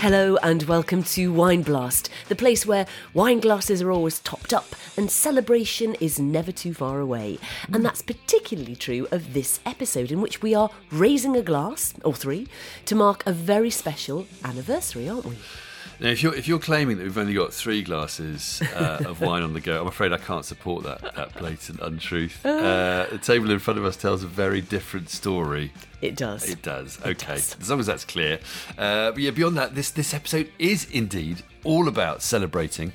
Hello and welcome to Wine Blast, the place where wine glasses are always topped up and celebration is never too far away. And that's particularly true of this episode, in which we are raising a glass, or three, to mark a very special anniversary, aren't we? Now, if you're if you're claiming that we've only got three glasses uh, of wine on the go, I'm afraid I can't support that that blatant untruth. Uh, the table in front of us tells a very different story. It does. It does. okay, does. as long as that's clear. Uh, but yeah, beyond that, this this episode is indeed all about celebrating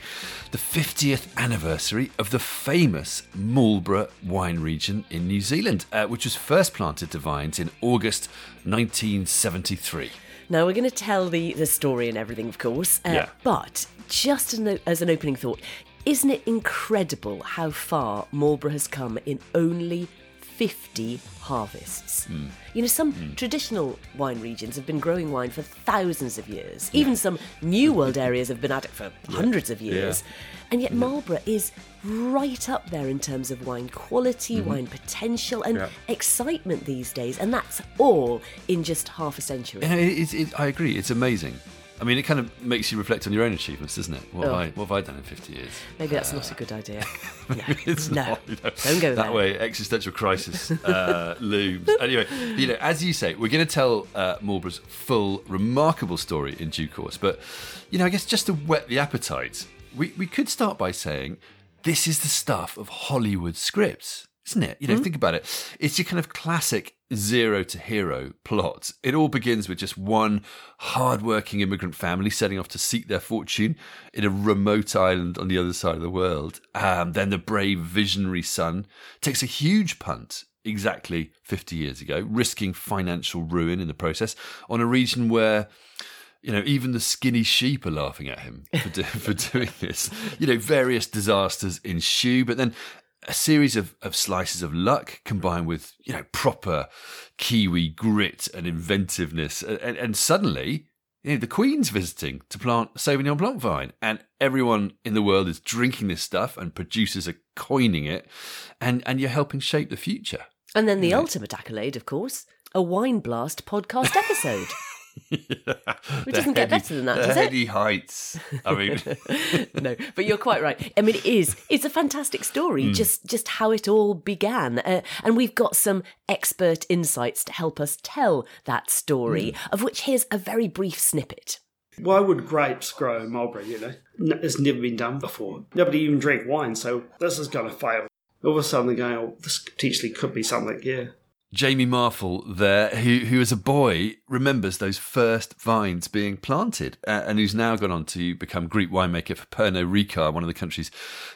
the 50th anniversary of the famous Marlborough wine region in New Zealand, uh, which was first planted to vines in August 1973. Now we're going to tell the the story and everything, of course. Uh, Yeah. But just as an, as an opening thought, isn't it incredible how far Marlborough has come in only 50 harvests? Hmm. You know, some hmm. traditional wine regions have been growing wine for thousands of years. Even some New World areas have been at it for hundreds of years. And yet hmm. Marlborough is right up there in terms of wine quality, mm-hmm. wine potential, and Yeah. excitement these days. And that's all in just half a century. It, it, it, I agree. It's amazing. I mean, it kind of makes you reflect on your own achievements, doesn't it? What, have, Oh. I, what have I done in 50 years? Maybe that's not a good idea. No, It's no. not, you know, don't go that there. way. Existential crisis uh, looms. Anyway, you know, as you say, we're going to tell uh, Marlborough's full, remarkable story in due course. But you know, I guess just to whet the appetite, we we could start by saying this is the stuff of Hollywood scripts. Isn't it? You know, think about it. It's your kind of classic zero to hero plot. It all begins with just one hard-working immigrant family setting off to seek their fortune in a remote island on the other side of the world. Um, then the brave visionary son takes a huge punt exactly 50 years ago, risking financial ruin in the process on a region where you know, even the skinny sheep are laughing at him for, do, for doing this. You know, various disasters ensue, but then a series of, of slices of luck combined with, you know, proper Kiwi grit and inventiveness. And, and, suddenly, you know, the Queen's visiting to plant a Sauvignon Blanc vine, and everyone in the world is drinking this stuff, and producers are coining it, and, and you're helping shape the future. And then the ultimate accolade, of course, a Wine Blast podcast episode. It doesn't get better than that, the does it? heady heights. I mean, no, but you're quite right. I mean, it is. It's a fantastic story. Just, just how it all began, uh, and we've got some expert insights to help us tell that story. Of which here's a very brief snippet. Why would grapes grow in Marlborough, you know? N- It's never been done before. Nobody even drank wine, so this is going to fail. All of a sudden they're going, oh, this potentially could be something, yeah. Jamie Marfell there, who who as a boy remembers those first vines being planted, uh, and who's now gone on to become Greek winemaker for Pernod Ricard, one of the country's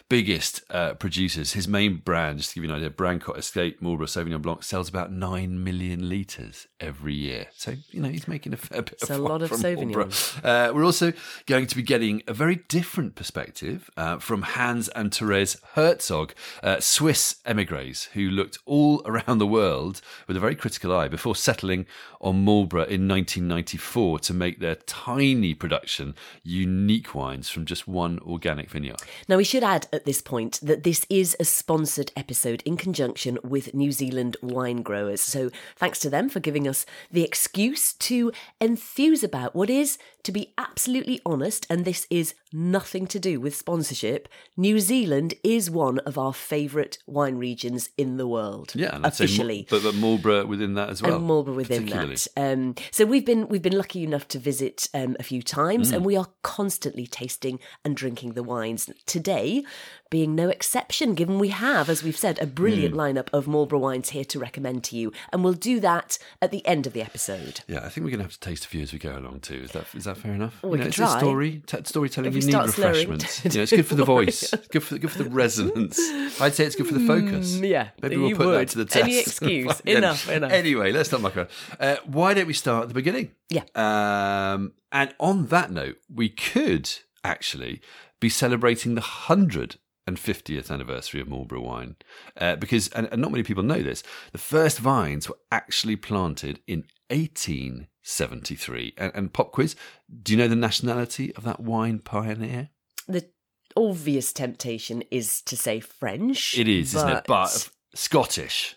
biggest uh, producers. His main brand, just to give you an idea, Brancott Estate Marlborough Sauvignon Blanc sells about nine million litres every year. So you know he's making a fair bit It's of a lot of Sauvignon. Uh, we're also going to be getting a very different perspective uh, from Hans and Therese Herzog, uh, Swiss emigres who looked all around the world with a very critical eye before settling on Marlborough in 1994 to make their tiny production unique wines from just one organic vineyard. Now, we should add at this point that this is a sponsored episode in conjunction with New Zealand wine growers. So, thanks to them for giving us the excuse to enthuse about what is, to be absolutely honest, and this is nothing to do with sponsorship, New Zealand is one of our favourite wine regions in the world. Yeah, and officially. but, but Marlborough within that as well. and Marlborough within that. Um, so we've been we've been lucky enough to visit um, a few times, Mm. and we are constantly tasting and drinking the wines. Today, being no exception, given we have, as we've said, a brilliant Mm. lineup of Marlborough wines here to recommend to you, and we'll do that at the end of the episode. Yeah, I think we're going to have to taste a few as we go along too. Is that is that fair enough? we You know, it's try. a story, t- storytelling. You we need refreshments. you know, it's good for the voice. good for good for the resonance. I'd say it's good for the focus. Mm, yeah, maybe we'll put would. that to the test. Any excuse. Enough, enough. Anyway, let's not muck around. Uh, why don't we start at the beginning? Yeah. Um, and on that note, we could actually be celebrating the hundred and 50th anniversary of Marlborough wine. Uh, because, and, and not many people know this, the first vines were actually planted in 1873. And, and pop quiz, do you know the nationality of that wine pioneer? The obvious temptation is to say French. It is, isn't it? But Scottish.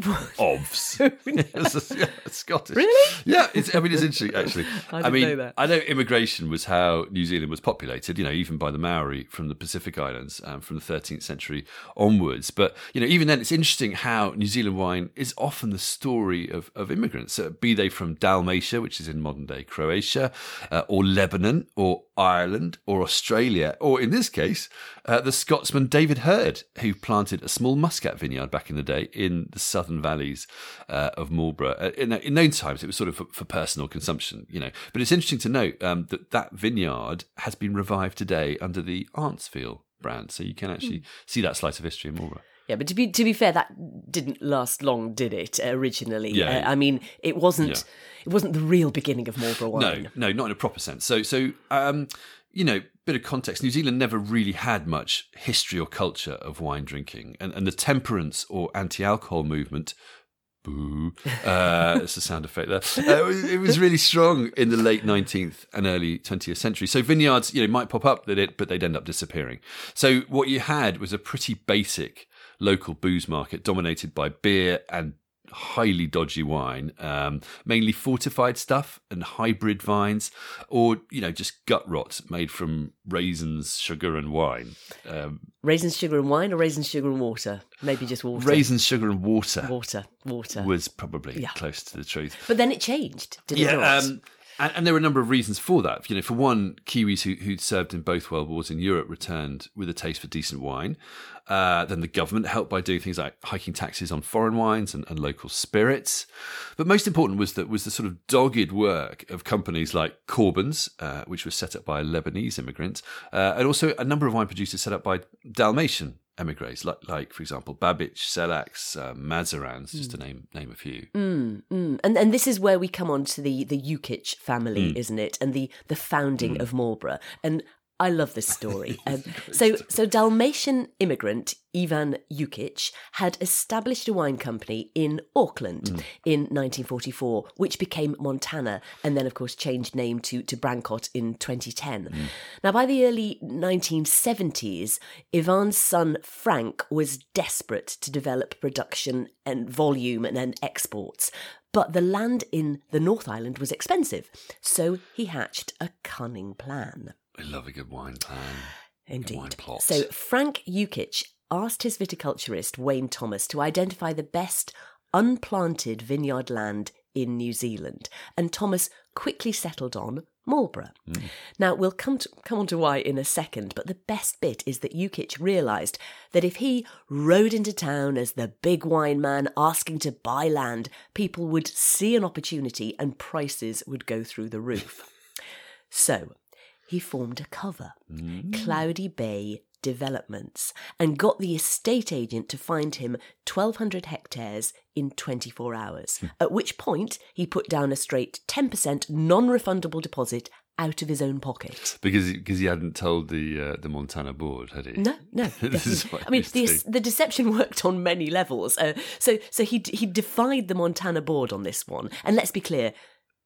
Ovs. It's yeah, Scottish. Really? Yeah. It's, I mean, it's interesting, actually. I didn't mean, know that. I know immigration was how New Zealand was populated, you know, even by the Maori from the Pacific Islands um, from the 13th century onwards. But, you know, even then, it's interesting how New Zealand wine is often the story of, of immigrants, uh, be they from Dalmatia, which is in modern day Croatia, uh, or Lebanon, or Ireland, or Australia, or in this case, uh, the Scotsman David Herd, who planted a small muscat vineyard back in the day in the southern valleys uh, of Marlborough. Uh, in, in known times, it was sort of for, for personal consumption, you know. But it's interesting to note um, that that vineyard has been revived today under the Auntsfield brand, so you can actually see that slice of history in Marlborough. Yeah, but to be to be fair, that didn't last long, did it? Originally, Yeah. Uh, I mean, it wasn't. Yeah. It wasn't the real beginning of Marlborough wine. No, no, not in a proper sense. So, so um, you know, bit of context. New Zealand never really had much history or culture of wine drinking, and and the temperance or anti-alcohol movement. Boo! Uh, it's a sound effect there. Uh, it, was, it was really strong in the late 19th and early 20th century. So vineyards, you know, might pop up, that it, but they'd end up disappearing. So what you had was a pretty basic local booze market dominated by beer and highly dodgy wine, um, mainly fortified stuff and hybrid vines, or you know just gut rot made from raisins, sugar, and wine. Um, Raisins, sugar, and wine, or raisins, sugar, and water? Maybe just water. raisins, sugar, and water water, water. was probably Yeah. close to the truth. But then it changed, did it not? um, and, and there were a number of reasons for that. You know, for one, Kiwis who, who'd served in both world wars in Europe returned with a taste for decent wine. Uh, then the government helped by doing things like hiking taxes on foreign wines and, and local spirits. But most important was that was the sort of dogged work of companies like Corbans, uh, which was set up by a Lebanese immigrant, uh, and also a number of wine producers set up by Dalmatian emigres, like, like for example, Babich, Selaks, uh, Mazurans, just to name name a few. Mm, mm. And and this is where we come on to the the Yukich family, Mm. isn't it? And the the founding of Marlborough. And I love this story. Um, so so Dalmatian immigrant Ivan Yukich had established a wine company in Auckland Mm. in 1944, which became Montana, and then of course changed name to to Brancott in 2010. Mm. Now by the early 1970s, Ivan's son Frank was desperate to develop production and volume and, and exports. But the land in the North Island was expensive, so he hatched a cunning plan. I love a good wine plan. wine Indeed. plot. So Frank Yukich asked his viticulturist Wayne Thomas to identify the best unplanted vineyard land in New Zealand, and Thomas quickly settled on Marlborough. Hmm. Now we'll come to, come on to why in a second, but the best bit is that Yukich realised that if he rode into town as the big wine man asking to buy land, people would see an opportunity and prices would go through the roof. So he formed a cover, Cloudy Bay Developments, and got the estate agent to find him 1,200 hectares in 24 hours. At which point he put down a straight 10% non refundable deposit out of his own pocket. because he, because he hadn't told the uh, the Montana board, had he? No, no. This is I mean, the, used to be. the deception worked on many levels. Uh, so, so he he defied the Montana board on this one. And let's be clear,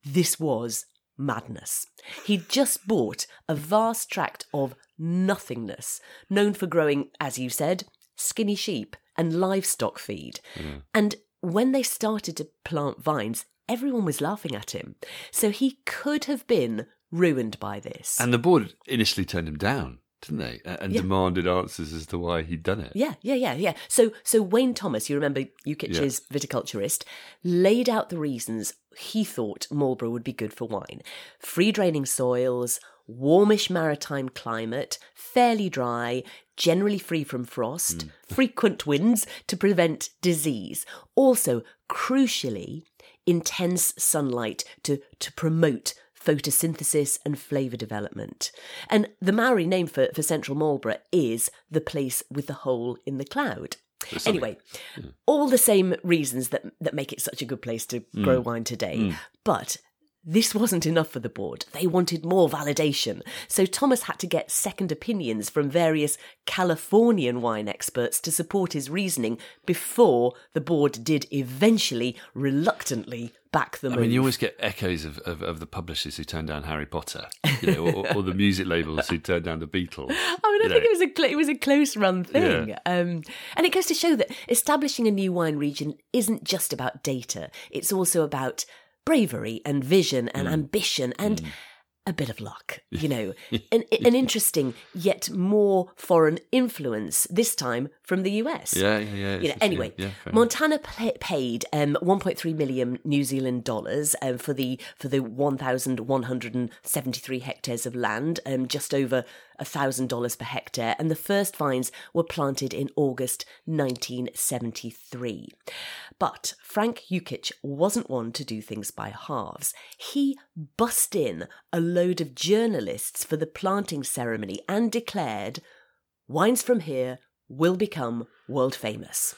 this was madness. He'd just bought a vast tract of nothingness, known for growing, as you said, skinny sheep and livestock feed. Mm. And when they started to plant vines, everyone was laughing at him. So he could have been ruined by this. And the board initially turned him down, didn't they? And Yeah. demanded answers as to why he'd done it. Yeah, yeah, yeah, yeah. So, so Wayne Thomas, you remember Yukich's viticulturist, laid out the reasons he thought Marlborough would be good for wine: free draining soils, warmish maritime climate, fairly dry, generally free from frost, hmm. frequent winds to prevent disease. Also, crucially, intense sunlight to to promote photosynthesis and flavour development. And the Maori name for, for central Marlborough is the place with the hole in the cloud. Anyway, mm. all the same reasons that that make it such a good place to grow mm. wine today. Mm. But this wasn't enough for the board. They wanted more validation. So Thomas had to get second opinions from various Californian wine experts to support his reasoning before the board did eventually, reluctantly, back the I move. mean, you always get echoes of, of, of the publishers who turned down Harry Potter, you know, or, or the music labels who turned down the Beatles. I mean, I think know. it was a cl- it was a close run thing, Yeah. um, and it goes to show that establishing a new wine region isn't just about data; it's also about bravery and vision Mm. and ambition and a bit of luck. You know, an, an interesting yet more foreign influence this time from the US. Yeah, yeah, yeah. You know, anyway, yeah. Montana pla paid um, 1.3 million New Zealand dollars um, for the for the 1,173 hectares of land, um, just over thousand dollars per hectare, and the first vines were planted in August 1973. But Frank Yukich wasn't one to do things by halves. He bussed in a load of journalists for the planting ceremony and declared, "Wines from here." Will become world famous.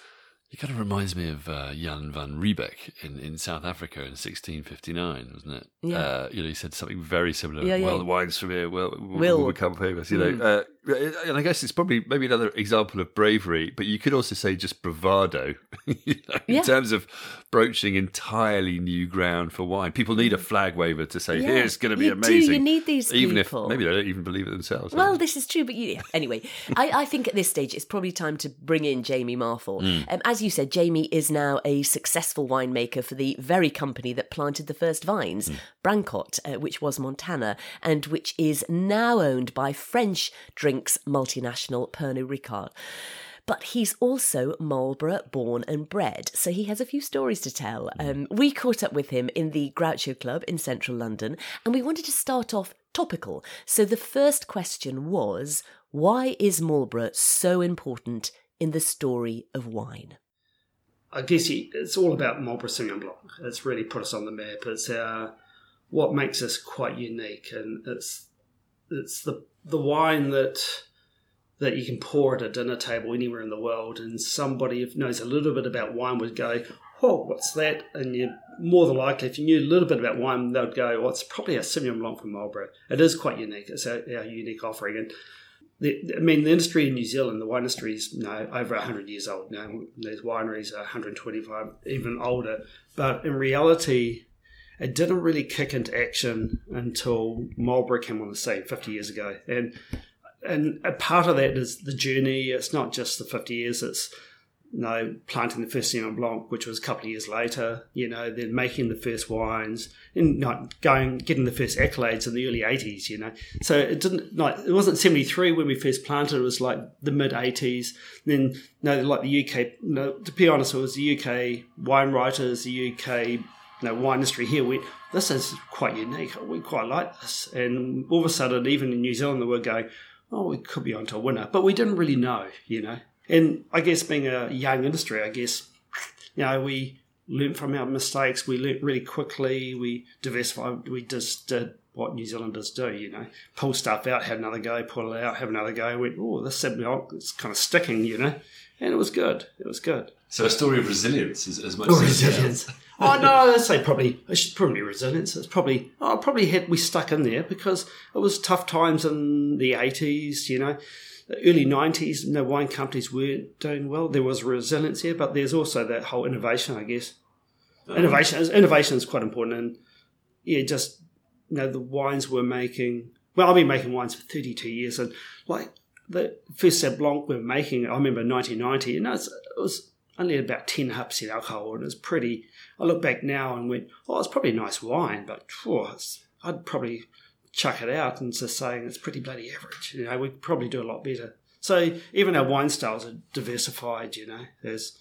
It kind of reminds me of uh, Jan van Riebeeck in, in South Africa in 1659, wasn't it? Yeah. Uh, you know, he said something very similar. Yeah, yeah. well, the wines from here will, will, Will. become famous. You know, uh, and I guess it's probably maybe another example of bravery, but you could also say just bravado you know, in terms of broaching entirely new ground for wine. People need a flag waver to say, Yeah, "Here's going to be you do, amazing." you need these even people. if maybe they don't even believe it themselves. Well, this is true, but you, anyway, I, I think at this stage it's probably time to bring in Jamie Marfell. Um, as you said, Jamie is now a successful winemaker for the very company that planted the first vines, Brancott, uh, which was Montana, and which is now owned by French multinational Pernod Ricard. But he's also Marlborough born and bred, so he has a few stories to tell. Um, we caught up with him in the Groucho Club in central London, and we wanted to start off topical. So the first question was why is Marlborough so important in the story of wine? I guess it's all about Marlborough Sauvignon Blanc. It's really put us on the map. It's uh, what makes us quite unique, and it's it's the the wine that that you can pour at a dinner table anywhere in the world, and somebody who knows a little bit about wine would go, "Oh, what's that?" And you more than likely, if you knew a little bit about wine, they'd go, "Oh, it's probably a Sauvignon Blanc from Marlborough." It is quite unique. It's a, our unique offering, and the, I mean, the industry in New Zealand, the wine industry is you know, over 100 years old now. These wineries are 125, even older. But in reality, it didn't really kick into action until Marlborough came on the scene 50 years ago. And and a part of that is the journey. It's not just the 50 years, it's you know, planting the first Sauvignon Blanc, which was a couple of years later, you know, then making the first wines and not going, getting the first accolades in the early 80s, you know. So it didn't, like, it wasn't 73 when we first planted, it was like the mid 80s. Then, you no, like the UK, no, to be honest, it was the UK wine writers, the UK, you know, wine industry here went, this is quite unique. We quite like this. And all of a sudden, even in New Zealand, they were going, oh, we could be onto a winner. But we didn't really know, you know. And I guess being a young industry, I guess, you know, we learned from our mistakes. We learned really quickly. We diversified. We just did what New Zealanders do, you know, pull stuff out, have another go, pull it out, have another go. Went, oh, this it's kind of sticking, you know. And it was good. It was good. So a story of resilience as, as much oh, Or as resilience. oh no, I'd say probably it should probably resilience. It's probably oh probably had we stuck in there because it was tough times in the eighties, you know. The early nineties, no wine companies weren't doing well. There was resilience here, but there's also that whole innovation, I guess. Uh-huh. Innovation is innovation is quite important and yeah, just you know, the wines we're making well, I've been making wines for thirty two years and like the first Sauv Blanc we we're making, I remember nineteen ninety, and it's, it was only about 10 hops in alcohol and it was pretty i look back now and went oh it's probably a nice wine but i'd probably chuck it out and just saying it's pretty bloody average you know we'd probably do a lot better. So even our wine styles are diversified you know there's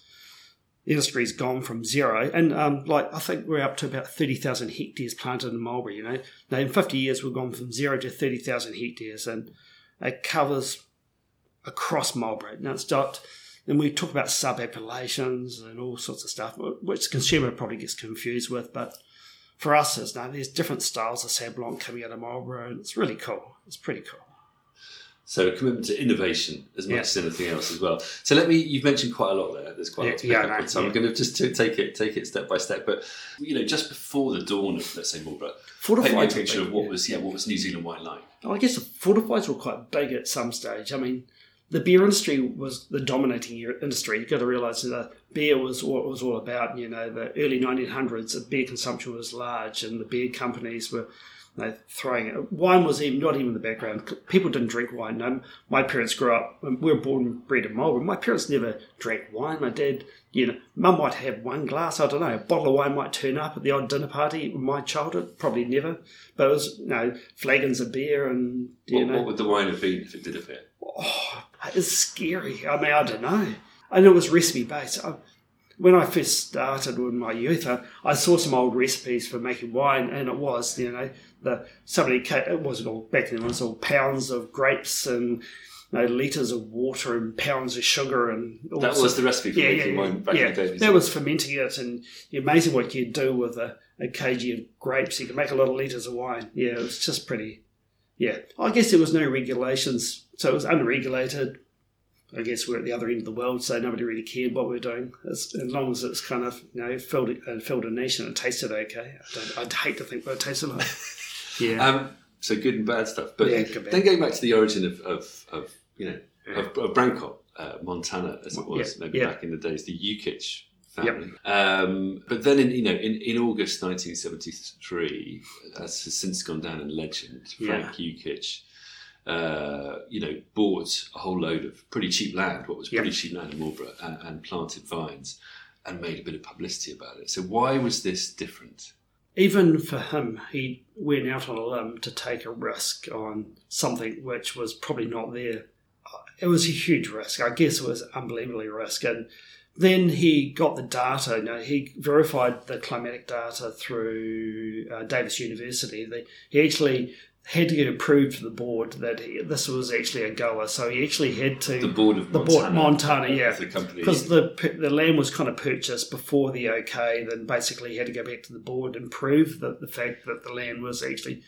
the industry's gone from zero and um, like i think we're up to about 30000 hectares planted in Marlborough you know. Now in 50 years we've gone from zero to 30000 hectares and it covers across Marlborough. Now it's got and we talk about sub appellations and all sorts of stuff, which the consumer probably gets confused with. But for us, there's no, there's different styles of Sauv Blanc coming out of Marlborough, and it's really cool. It's pretty cool. So a commitment to innovation as much Yeah. as anything else as well. So let me. You've mentioned quite a lot there. There's quite a lot to pick Yeah, up on. So I'm going to just take it take it step by step. But you know, just before the dawn of let's say Marlborough, paint me a picture of what was yeah what was New Zealand wine like. I guess the fortifieds were quite big at some stage. I mean, the beer industry was the dominating industry. You've got to realise that beer was what it was all about. You know, the early 1900s, the beer consumption was large, and the beer companies were you know, throwing it. Wine was even not even in the background. People didn't drink wine. No, my parents grew up. We were born and bred in Marlborough. My parents never drank wine. My dad, you know, mum might have one glass. I don't know. A bottle of wine might turn up at the odd dinner party. In my childhood, probably never. But it was, you know, flagons of beer and you What, know. what would the wine have been if it did appear? Oh, it's scary. I mean, I don't know. Know it was recipe based. I, when I first started in my youth, I, I saw some old recipes for making wine, and it was, you know, the somebody it wasn't all back then. It was all pounds of grapes and you know, liters of water and pounds of sugar and all That was the recipe for yeah, making yeah, wine back yeah. in the day. That was fermenting it, and amazing what you'd do with a, a kg of grapes. You could make a lot of litres of wine. Yeah, it was just pretty. Yeah, I guess there was no regulations, so it was unregulated. I guess we're at the other end of the world, so nobody really cared what we were doing, as, as long as it's kind of you know filled uh, filled a niche and it tasted okay. I don't, I'd hate to think what it tasted like. Yeah, Um, so good and bad stuff. But Yeah, bad. then going back to the origin of, of, of you know of, of Brancott, uh, Montana, as it was Yeah, maybe yeah. back in the days, the Yukich family. Um, but then in you know in, in August 1973, as has since gone down in legend, Frank Yukich. Uh, you know, bought a whole load of pretty cheap land, what was pretty Yeah. cheap land in Marlborough, and, and planted vines, and made a bit of publicity about it. So why was this different? even for him, he went out on a limb to take a risk on something which was probably not there. It was a huge risk. I guess it was unbelievably risk. And then he got the data. You know, he verified the climatic data through uh, Davis University. They, he actually had to get approved to the board that he, this was actually a goer. So he actually had to The board of the Montana, board Montana, yeah, the because the the land was kind of purchased before the OK. Then basically he had to go back to the board and prove that the fact that the land was actually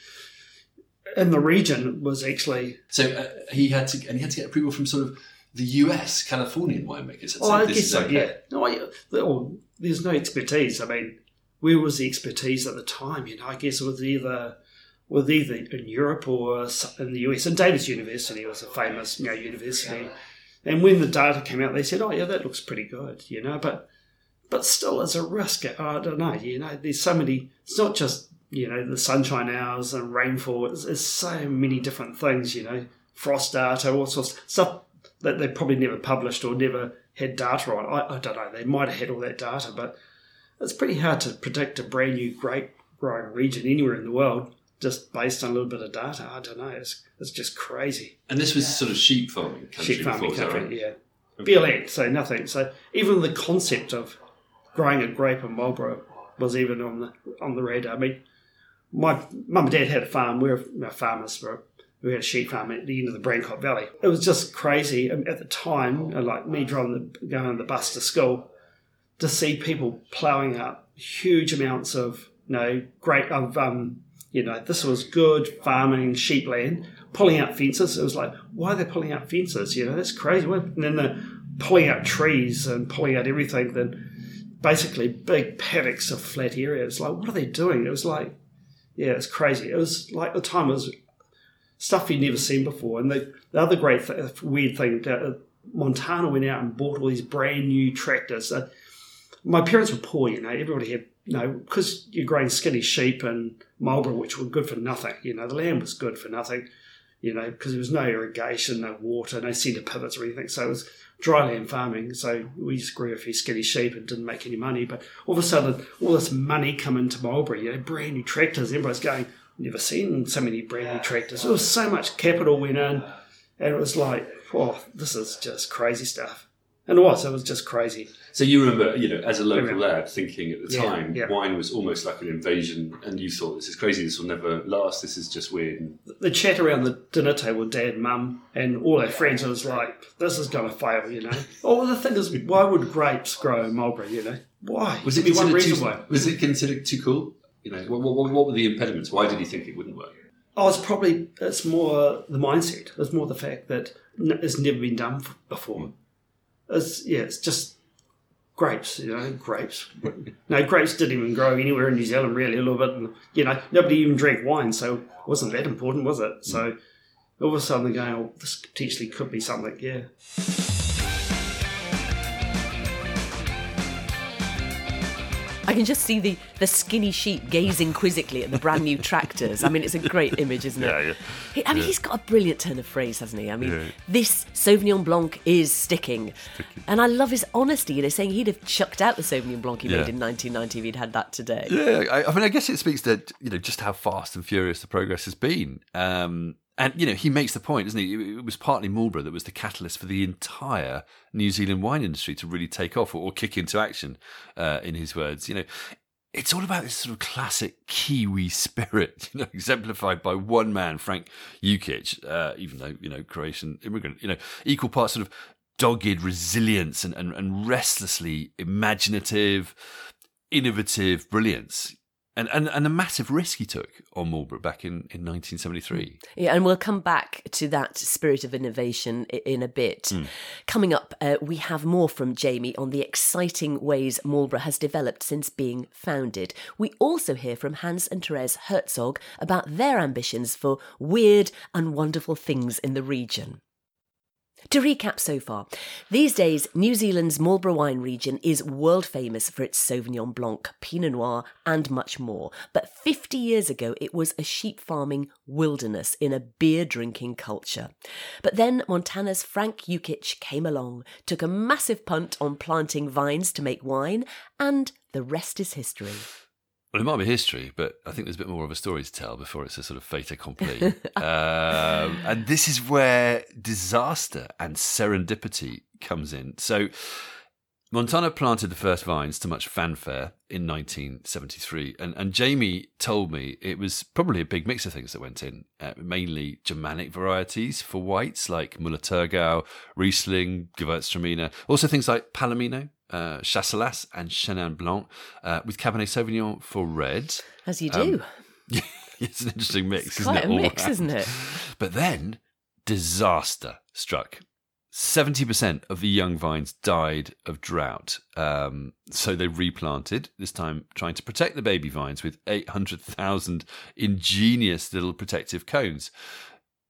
in the region was actually. So uh, he had to, and he had to get approval from sort of the US, Californian winemakers. Had Oh, said, I this guess is so. okay. Yeah. No, I, well, there's no expertise. I mean, where was the expertise at the time? You know, I guess it was either. Was either in Europe or in the US, and Davis University was a famous, you know, university. And when the data came out, they said, "Oh, yeah, that looks pretty good," you know. But but still, as a risk, I don't know. You know, there's so many. It's not just you know the sunshine hours and rainfall. It's, it's so many different things. You know, frost data, all sorts of stuff that they probably never published or never had data on. I, I don't know. They might have had all that data, but it's pretty hard to predict a brand new grape growing region anywhere in the world just based on a little bit of data. I don't know. It's it's just crazy. And this was sort of sheep farming country Sheep farming before, country, right? yeah. Bare land, so nothing. So even the concept of growing a grape in Marlborough was even on the on the radar. I mean, my mum and dad had a farm. We were we're farmers. We're, we had a sheep farm at the end of the Brancott Valley. It was just crazy at the time. Like me driving the going on the bus to school, to see people ploughing up huge amounts of you know great of um you know this was good farming sheep land pulling out fences. It was like why are they pulling out fences? You know that's crazy. And then they're pulling out trees and pulling out everything then basically big paddocks of flat areas. Like what are they doing? It was like yeah it's crazy. It was like the time was stuff you'd never seen before and the, the other great th- weird thing uh, montana went out and bought all these brand new tractors uh, my parents were poor, you know. Everybody had, you know, because you're growing skinny sheep and Marlborough, which were good for nothing. You know, the land was good for nothing, you know, because there was no irrigation, no water, no centre pivots or anything. So it was dry land farming. So we just grew a few skinny sheep and didn't make any money. But all of a sudden, all this money come into Marlborough, you know, brand new tractors. Everybody's going, never seen so many brand new tractors. There was so much capital went in, and it was like, oh, this is just crazy stuff. And it was, it was just crazy. So you remember, you know, as a local lad, thinking at the Yeah, time, yeah. wine was almost like an invasion, and you thought, "This is crazy. This will never last. This is just weird." The chat around the dinner table, dad, mum, and all our friends, it was like, this is going to fail, you know. oh, the thing is, why would grapes grow in Marlborough, you know? Why? was it one considered too? why. Was it considered too cool? You know, what, what, what were the impediments? Why did he think it wouldn't work? Oh, it's probably it's more the mindset. It's more the fact that it's never been done before. Hmm. It's yeah, it's just grapes. You know, grapes. no, grapes didn't even grow anywhere in New Zealand really. A little bit. And, you know, nobody even drank wine, so it wasn't that important, was it? So hmm. all of a sudden they're going, "Oh, this potentially could be something." Yeah. I can just see the, the skinny sheep gazing quizzically at the brand new tractors. I mean, it's a great image, isn't it? Yeah, yeah. He, I mean, he's got a brilliant turn of phrase, hasn't he? I mean, this Sauvignon Blanc is sticking. And I love his honesty, you know, saying he'd have chucked out the Sauvignon Blanc he Yeah. made in 1990 if he'd had that today. Yeah, I, I mean, I guess it speaks to you know just how fast and furious the progress has been. Um, and you know, he makes the point, doesn't he? It, was partly Marlborough that was the catalyst for the entire New Zealand wine industry to really take off or, or kick into action. Uh, in his words, you know. It's all about this sort of classic Kiwi spirit, you know, exemplified by one man, Frank Yukich, uh, even though, you know, Croatian immigrant, you know, equal parts sort of dogged resilience and, and, and restlessly imaginative, innovative brilliance. And, and, and the massive risk he took on Marlborough back in, in 1973. Yeah, and we'll come back to that spirit of innovation in a bit. Coming up, uh, we have more from Jamie on the exciting ways Marlborough has developed since being founded. We also hear from Hans and Therese Herzog about their ambitions for weird and wonderful things in the region. To recap so far, these days New Zealand's Marlborough wine region is world famous for its Sauvignon Blanc, Pinot Noir, and much more. But 50 years ago, it was a sheep farming wilderness in a beer drinking culture. But then Montana's Frank Yukich came along, took a massive punt on planting vines to make wine, and the rest is history. Well, it might be history, but I think there's a bit more of a story to tell before it's a sort of fait accompli. um, and this is where disaster and serendipity comes in. So, Montana planted the first vines to much fanfare in 1973, and, and Jamie told me it was probably a big mix of things that went in, uh, mainly Germanic varieties for whites like Müller-Thurgau, Riesling, Gewürztraminer, also things like Palomino, uh, Chasselas, and Chenin Blanc, uh, with Cabernet Sauvignon for red. As you do. it's an interesting mix, it's isn't quite it? a mix, round? isn't it? But then disaster struck. 70% of the young vines died of drought. Um, so they replanted, this time trying to protect the baby vines with 800,000 ingenious little protective cones,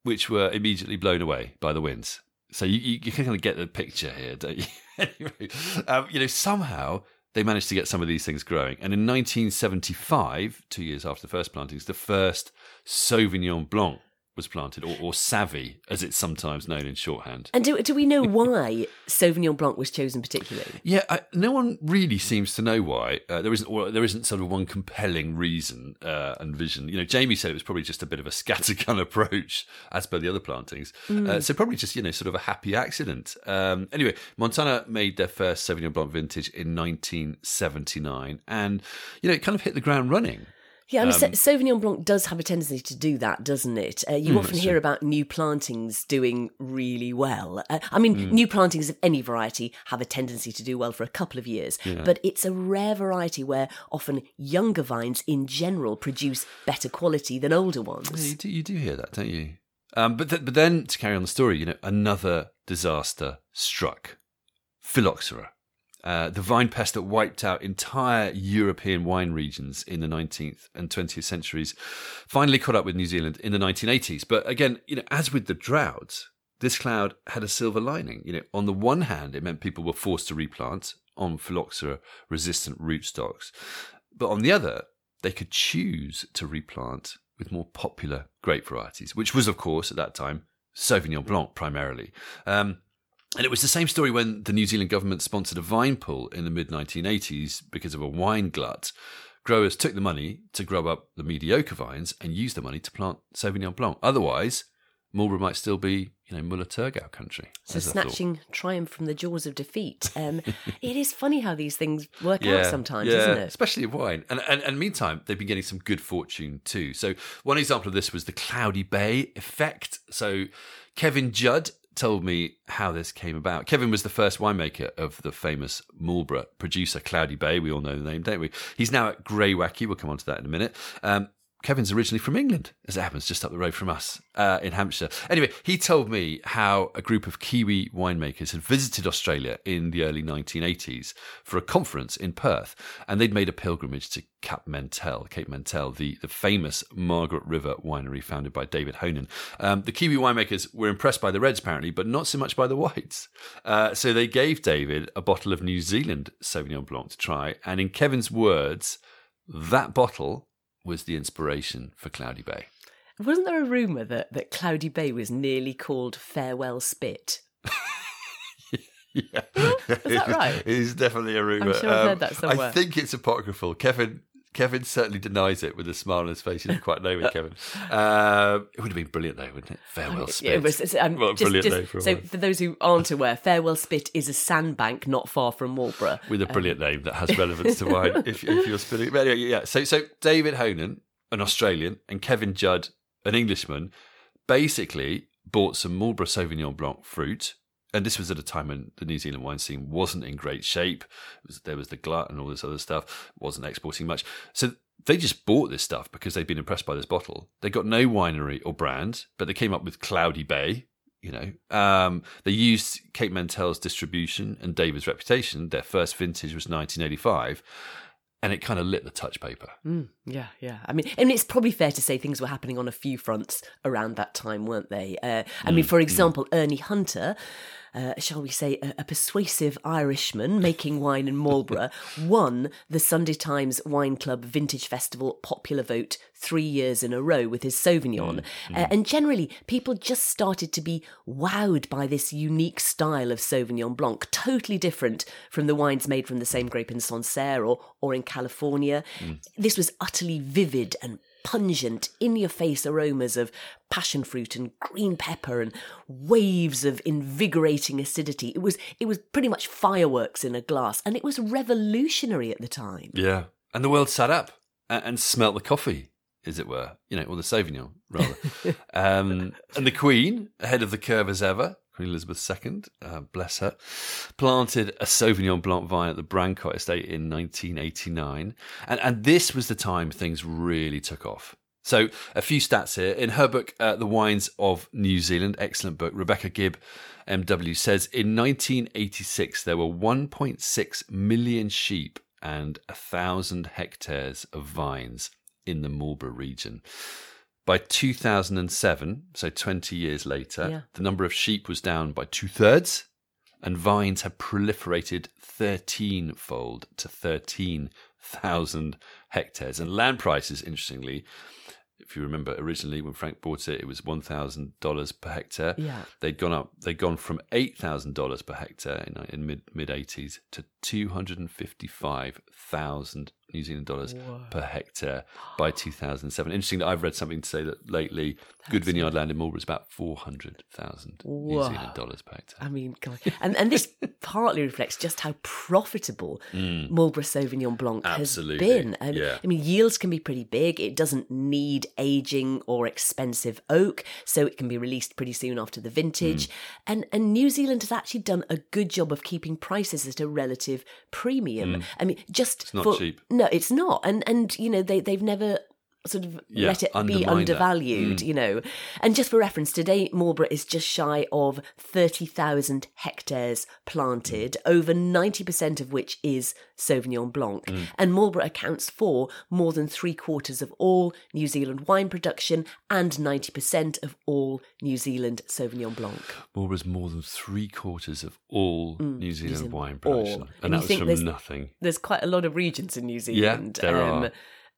which were immediately blown away by the winds. So you, you, you can kind of get the picture here, don't you? anyway, um, you know, somehow they managed to get some of these things growing. And in 1975, two years after the first plantings, the first Sauvignon Blanc was planted, or, or Savvy, as it's sometimes known in shorthand. And do, do we know why Sauvignon Blanc was chosen particularly? Yeah, I, no one really seems to know why. Uh, there isn't, or there isn't sort of one compelling reason uh, and vision. You know, Jamie said it was probably just a bit of a scattergun approach, as per the other plantings. Uh, so probably just you know sort of a happy accident. Um, anyway, Montana made their first Sauvignon Blanc vintage in 1979, and you know it kind of hit the ground running. Yeah, I mean, Um, Sauvignon Blanc does have a tendency to do that, doesn't it? Uh, you often hear about new plantings doing really well. Uh, I mean, Hmm. new plantings of any variety have a tendency to do well for a couple of years, but it's a rare variety where often younger vines in general produce better quality than older Yeah, ones. you do, you do hear that, don't you? Um, but th- but then to carry on the story, you know, another disaster struck. Phylloxera, uh, the vine pest that wiped out entire European wine regions in the 19th and 20th centuries, finally caught up with New Zealand in the 1980s. But again, you know, as with the drought, this cloud had a silver lining. You know, on the one hand, it meant people were forced to replant on phylloxera resistant rootstocks, but on the other, they could choose to replant with more popular grape varieties, which was, of course, at that time, Sauvignon Blanc primarily. Um, and it was the same story when the New Zealand government sponsored a vine pull in the mid 1980s because of a wine glut. Growers took the money to grow up the mediocre vines and used the money to plant Sauvignon Blanc. Otherwise, Marlborough might still be, you know, Muller Thurgau country. So as I thought. snatching triumph from the jaws of defeat. Um, it is funny how these things work out sometimes, isn't it? Especially wine. And, and and meantime, they've been getting some good fortune too. So one example of this was the Cloudy Bay effect. So Kevin Judd told me how this came about. Kevin was the first winemaker of the famous Marlborough producer Cloudy Bay. We all know the name, don't we? He's now at Greywacke. We'll come on to that in a minute. Um, Kevin's originally from England, as it happens, just up the road from us uh, in Hampshire. Anyway, he told me how a group of Kiwi winemakers had visited Australia in the early 1980s for a conference in Perth, and they'd made a pilgrimage to Cape Mentelle, Cape Mentelle, the, the famous Margaret River winery founded by David Hohnen. Um, the Kiwi winemakers were impressed by the reds, apparently, but not so much by the whites. Uh, so they gave David a bottle of New Zealand Sauvignon Blanc to try, and in Kevin's words, that bottle was the inspiration for Cloudy Bay. Wasn't there a rumour that, that Cloudy Bay was nearly called Farewell Spit? Yeah, is that right? It is definitely a rumor. I'm sure I've heard um, that somewhere. I think it's apocryphal. Kevin Kevin certainly denies it with a smile on his face. You didn't quite know it, Kevin. Um, it would have been brilliant, though, wouldn't it? Farewell Spit. Yeah, it was, um, What just- brilliant just- for so, for those who aren't aware, Farewell Spit is a sandbank not far from Marlborough. with a brilliant name that has relevance to wine if, if you're spinning. But anyway, yeah. So, so David Hohnen, an Australian, and Kevin Judd, an Englishman, basically bought some Marlborough Sauvignon Blanc fruit. And this was at a time when the New Zealand wine scene wasn't in great shape. Was, there was the glut and all this other stuff. wasn't exporting much. So they just bought this stuff because they'd been impressed by this bottle. They got no winery or brand, but they came up with Cloudy Bay. You know, um, they used Cape Mentelle's distribution and David's reputation. Their first vintage was 1985, and it kind of lit the touch paper. Mm, yeah, yeah. I mean, and it's probably fair to say things were happening on a few fronts around that time, weren't they? Uh, I Mm, mean, for example, Ernie Hunter, uh, shall we say, a, a persuasive Irishman making wine in Marlborough, won the Sunday Times Wine Club Vintage Festival popular vote three years in a row with his Sauvignon. Uh, and generally, people just started to be wowed by this unique style of Sauvignon Blanc, totally different from the wines made from the same grape in Sancerre or, or in California. This was utterly vivid and pungent, in your face aromas of passion fruit and green pepper and waves of invigorating acidity. It was it was pretty much fireworks in a glass and it was revolutionary at the time. Yeah, and the world sat up and, and smelt the coffee, as it were. You know, or the Sauvignon rather. um, and the Queen, ahead of the curve as ever. Queen Elizabeth II, uh, bless her, planted a Sauvignon Blanc vine at the Brancott Estate in 1989. And, and this was the time things really took off. So, a few stats here. In her book, uh, The Wines of New Zealand, excellent book, Rebecca Gibb, MW, says in 1986 there were 1.6 million sheep and 1,000 hectares of vines in the Marlborough region. By 2007, so 20 years later, Yeah. the number of sheep was down by two thirds, and vines had proliferated 13 fold to 13,000 hectares. And land prices, interestingly, if you remember originally when Frank bought it, it was $1,000 per hectare. Yeah. They'd gone up, they'd gone from $8,000 per hectare in, in mid mid 80s to 255,000 New Zealand dollars per hectare by 2007. Interesting that I've read something to say that lately good vineyard land in Marlborough is about 400,000 New Zealand dollars per hectare. I mean, God. and and this partly reflects just how profitable Marlborough Sauvignon Blanc Mm. Absolutely, has been. I mean, yeah. I mean, yields can be pretty big. It doesn't need aging or expensive oak, so it can be released pretty soon after the vintage. Mm. And and New Zealand has actually done a good job of keeping prices at a relative premium. I mean, just Mm. not for, cheap. No, it's not. And and you know they they've never sort of Yeah, let it be that. Mm. undervalued, you know. And just for reference, today Marlborough is just shy of 30,000 hectares planted, over 90% of which is Sauvignon Blanc. Mm. And Marlborough accounts for more than three quarters of all New Zealand wine production and 90% of all New Zealand Sauvignon Blanc. Marlborough's more than three quarters of all New Zealand Zealand, wine all. production. And And, you that was think there's- from nothing. There's quite a lot of regions in New Zealand. Yeah, there um, are.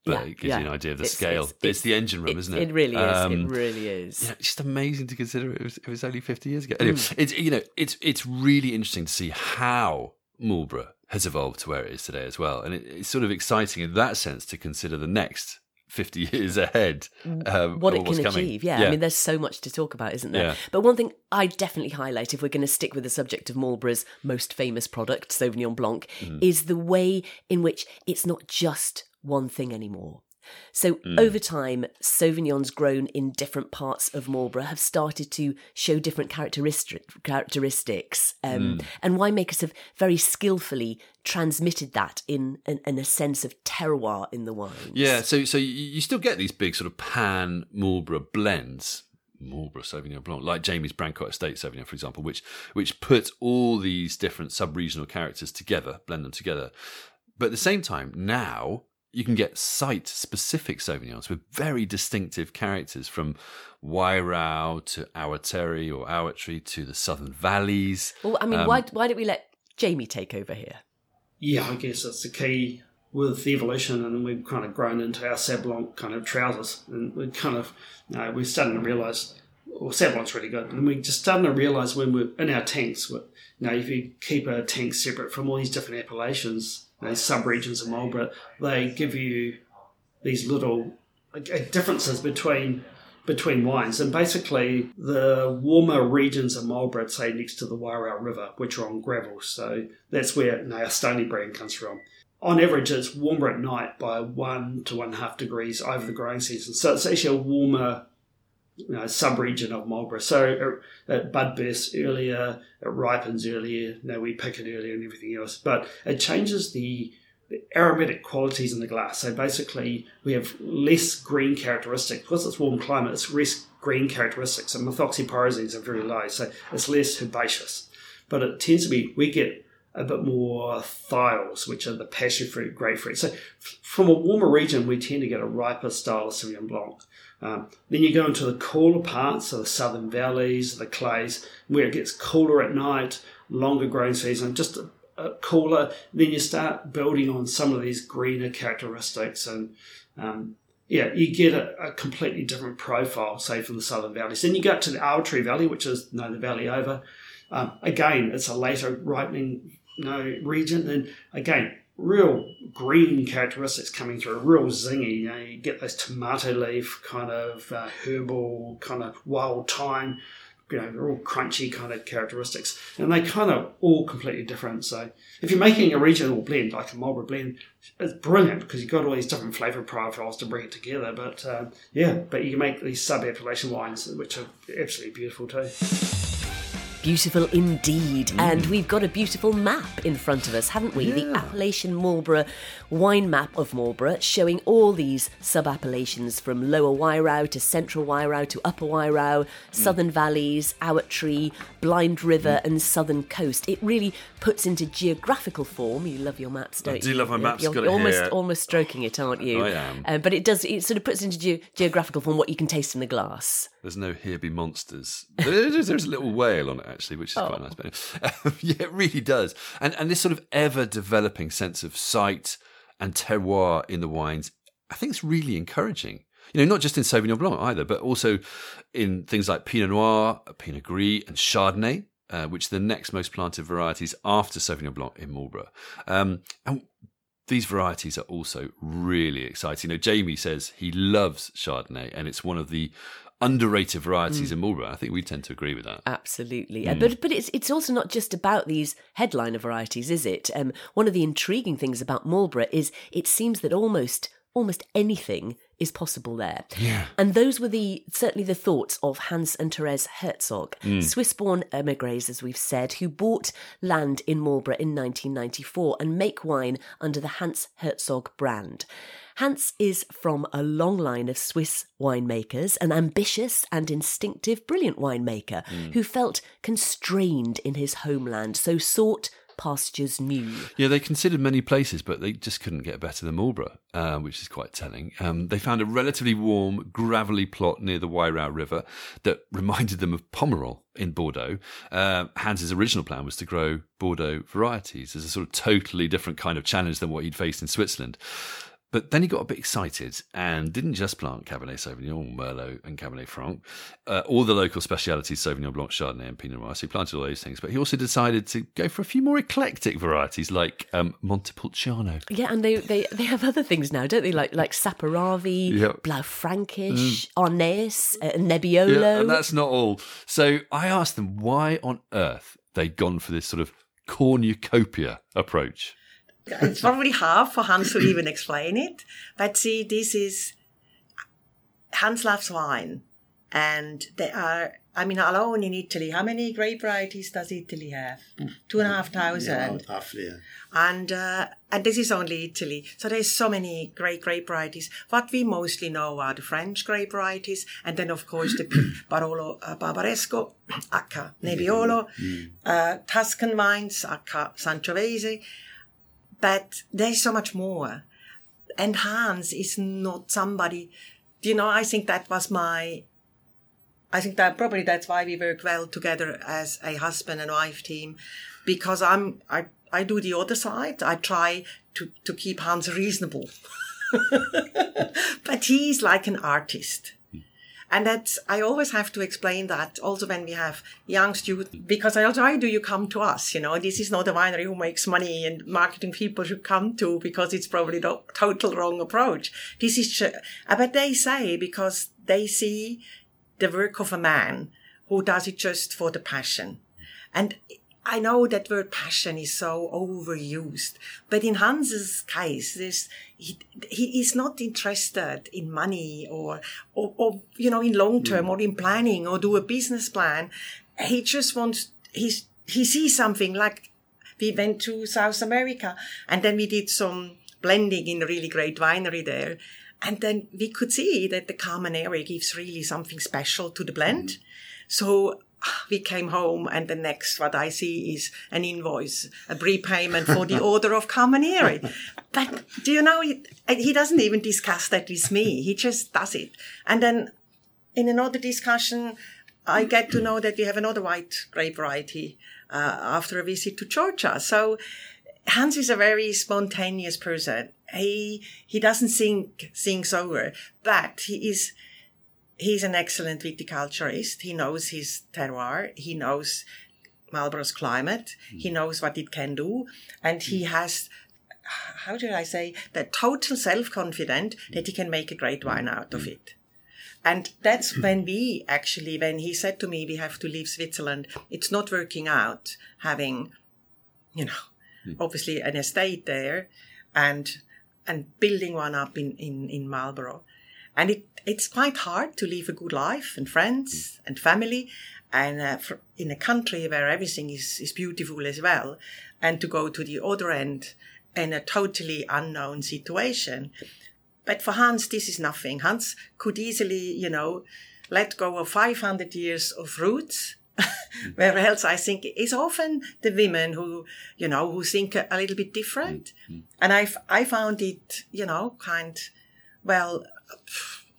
But yeah, it gives yeah. you an idea of the It's- scale. it's- It's, the engine room, isn't it? It really is. Um, it really is. Yeah, it's just amazing to consider it was it was only fifty years ago. Anyway, it's you know it's it's really interesting to see how Marlborough has evolved to where it is today as well, and it, it's sort of exciting in that sense to consider the next fifty years ahead. Um, what it can achieve. Yeah. I mean, there's so much to talk about, isn't there? Yeah. But one thing I definitely highlight, if we're going to stick with the subject of Marlborough's most famous product, Sauvignon Blanc, Mm-hmm. is the way in which it's not just one thing anymore. So over time, Sauvignons grown in different parts of Marlborough have started to show different characteristic, characteristics, um, and winemakers have very skillfully transmitted that in, in, in a sense of terroir in the wines. Yeah, so so you, you still get these big sort of pan Marlborough blends, Marlborough Sauvignon Blanc, like Jamie's Brancott Estate Sauvignon, for example, which which put all these different sub-regional characters together, blend them together. But at the same time, now you can get site-specific Sauvignons with very distinctive characters, from Wairau to Awatere or Awatri to the Southern Valleys. Well, I mean, Um, why why don't we let Jamie take over here? Yeah, I guess that's the key with evolution, and we've kind of grown into our Sablon kind of trousers, and we're kind of, you know, we're starting to realise, well, Sablon's really good, and we're just starting to realise when we're in our tanks, you know, if you keep a tank separate from all these different appellations, you sub-regions of Marlborough, they give you these little uh, differences between between wines, and basically the warmer regions of Marlborough, say next to the Wairau River, which are on gravel, so that's where you know, our Stoneleigh brand comes from. On average, it's warmer at night by one to one and a half degrees over the growing season, so it's actually a warmer you know, sub-region of Marlborough. So uh, it, it bud bursts earlier, it ripens earlier, know, we pick it earlier and everything else, but it changes the the aromatic qualities in the glass. So basically, we have less green characteristics because it's warm climate. It's less green characteristics, and methoxypyrazines are very low, so it's less herbaceous. But it tends to be we get a bit more thiols, which are the passion fruit, grapefruit. So from a warmer region, we tend to get a riper style of Sauvignon Blanc. Um, then you go into the cooler parts, so the southern valleys, the clays, where it gets cooler at night, longer growing season, just a, a cooler. Then you start building on some of these greener characteristics, and um, yeah, you get a, a completely different profile, say from the southern valleys. Then you go up to the Awatere Valley, which is you know, the valley over. Um, again, it's a later ripening you know, region, and again, real green characteristics coming through, real zingy. You know, you get those tomato leaf kind of uh, herbal, kind of wild thyme, you know, they're all crunchy kind of characteristics, and they kind of all completely different. So, if you're making a regional blend like a Marlborough blend, it's brilliant because you've got all these different flavour profiles to bring it together. But uh, yeah, but you can make these sub appellation wines, which are absolutely beautiful too. Beautiful indeed. Mm. And we've got a beautiful map in front of us, haven't we? The Appellation Marlborough wine map of Marlborough, showing all these sub appellations from Lower Wairau to Central Wairau to Upper Wairau, mm. Southern Valleys, Awatere, Blind River, mm. and Southern Coast. It really puts into geographical form. You love your maps, don't do you? love my You're- maps, You're, got almost, here. almost stroking it, aren't you? I am. Um, but it does. It sort of puts into ge- geographical form what you can taste in the glass. There's no here be monsters. There's, there's a little whale on it actually, which is quite Oh. nice. But anyway, yeah, it really does. And and this sort of ever developing sense of sight and terroir in the wines, I think it's really encouraging. You know, not just in Sauvignon Blanc either, but also in things like Pinot Noir, Pinot Gris, and Chardonnay, uh, which are the next most planted varieties after Sauvignon Blanc in Marlborough. Um, and these varieties are also really exciting. You know, Jamie says he loves Chardonnay, and it's one of the underrated varieties in Marlborough. I think we tend to agree with that. Absolutely. Uh, but but it's it's also not just about these headliner varieties, is it? Um, one of the intriguing things about Marlborough is it seems that almost almost anything is possible there. Yeah. And those were the certainly the thoughts of Hans and Therese Herzog, Hmm. Swiss-born emigres, as we've said, who bought land in Marlborough in 1994 and make wine under the Hans Herzog brand. Hans is from a long line of Swiss winemakers, an ambitious and instinctive, brilliant winemaker who felt constrained in his homeland, so sought pastures new. Yeah, they considered many places, but they just couldn't get better than Marlborough, uh, which is quite telling. Um, they found a relatively warm, gravelly plot near the Wairau River that reminded them of Pomerol in Bordeaux. Uh, Hans's original plan was to grow Bordeaux varieties as a sort of totally different kind of challenge than what he'd faced in Switzerland. But then he got a bit excited and didn't just plant Cabernet Sauvignon, Merlot, and Cabernet Franc, uh, all the local specialities, Sauvignon Blanc, Chardonnay, and Pinot Noir. So he planted all those things. But he also decided to go for a few more eclectic varieties like um, Montepulciano. Yeah, and they, they, they have other things now, don't they? Like like Saperavi, Yep. Blaufränkisch, Arneis, uh, Nebbiolo. Yeah, and that's not all. So I asked them why on earth they'd gone for this sort of cornucopia approach. It's probably hard for Hans to even explain it. But see, this is Hans loves wine, and there are. I mean, alone in Italy, how many grape varieties does Italy have? Two and a half thousand. Yeah, roughly. Yeah. and uh, and this is only Italy. So there's so many great grape varieties. What we mostly know are the French grape varieties, and then of course the Barolo uh, Barbaresco, Acca Nebbiolo, uh, Tuscan wines, Acca Sangiovese. But there's so much more, and Hans is not somebody. You know, I think that was my I think that probably that's why we work well together as a husband and wife team, because I'm I I do the other side. I try to to keep Hans reasonable, but he's like an artist. And that's, I always have to explain that also when we have young students, because I also, why do you come to us? You know, this is not a winery who makes money and marketing people should come to because it's probably the total wrong approach. This is, uh, but they say because they see the work of a man who does it just for the passion. And I know that word passion is so overused, but in Hans's case, this he, he is not interested in money or, or, or you know, in long term mm. or in planning or do a business plan. He just wants, he's, he sees something like we went to South America and then we did some blending in a really great winery there. And then we could see that the Carmenere gives really something special to the blend. Mm. So we came home and the next what I see is an invoice, a prepayment for the order of Carmenere. But do you know, he, he doesn't even discuss that with me. He just does it. And then in another discussion, I get to know that we have another white grape variety uh, after a visit to Georgia. So Hans is a very spontaneous person. He he doesn't think things over, but he is he's an excellent viticulturist. He knows his terroir. He knows Marlborough's climate. Hmm. He knows what it can do, and he hmm. has. How did I say that total self confident hmm. that he can make a great wine out of it. And that's when we actually, when he said to me, we have to leave Switzerland, it's not working out having, you know, obviously an estate there and, and building one up in, in, in Marlborough. And it, it's quite hard to leave a good life and friends mm. and family and uh, for, in a country where everything is, is beautiful as well. And to go to the other end in a totally unknown situation. But for Hans, this is nothing. Hans could easily, you know, let go of 500 years of roots. Mm. Where else I think it's often the women who, you know, who think a, a little bit different. Mm. And I, I found it, you know, kind, well,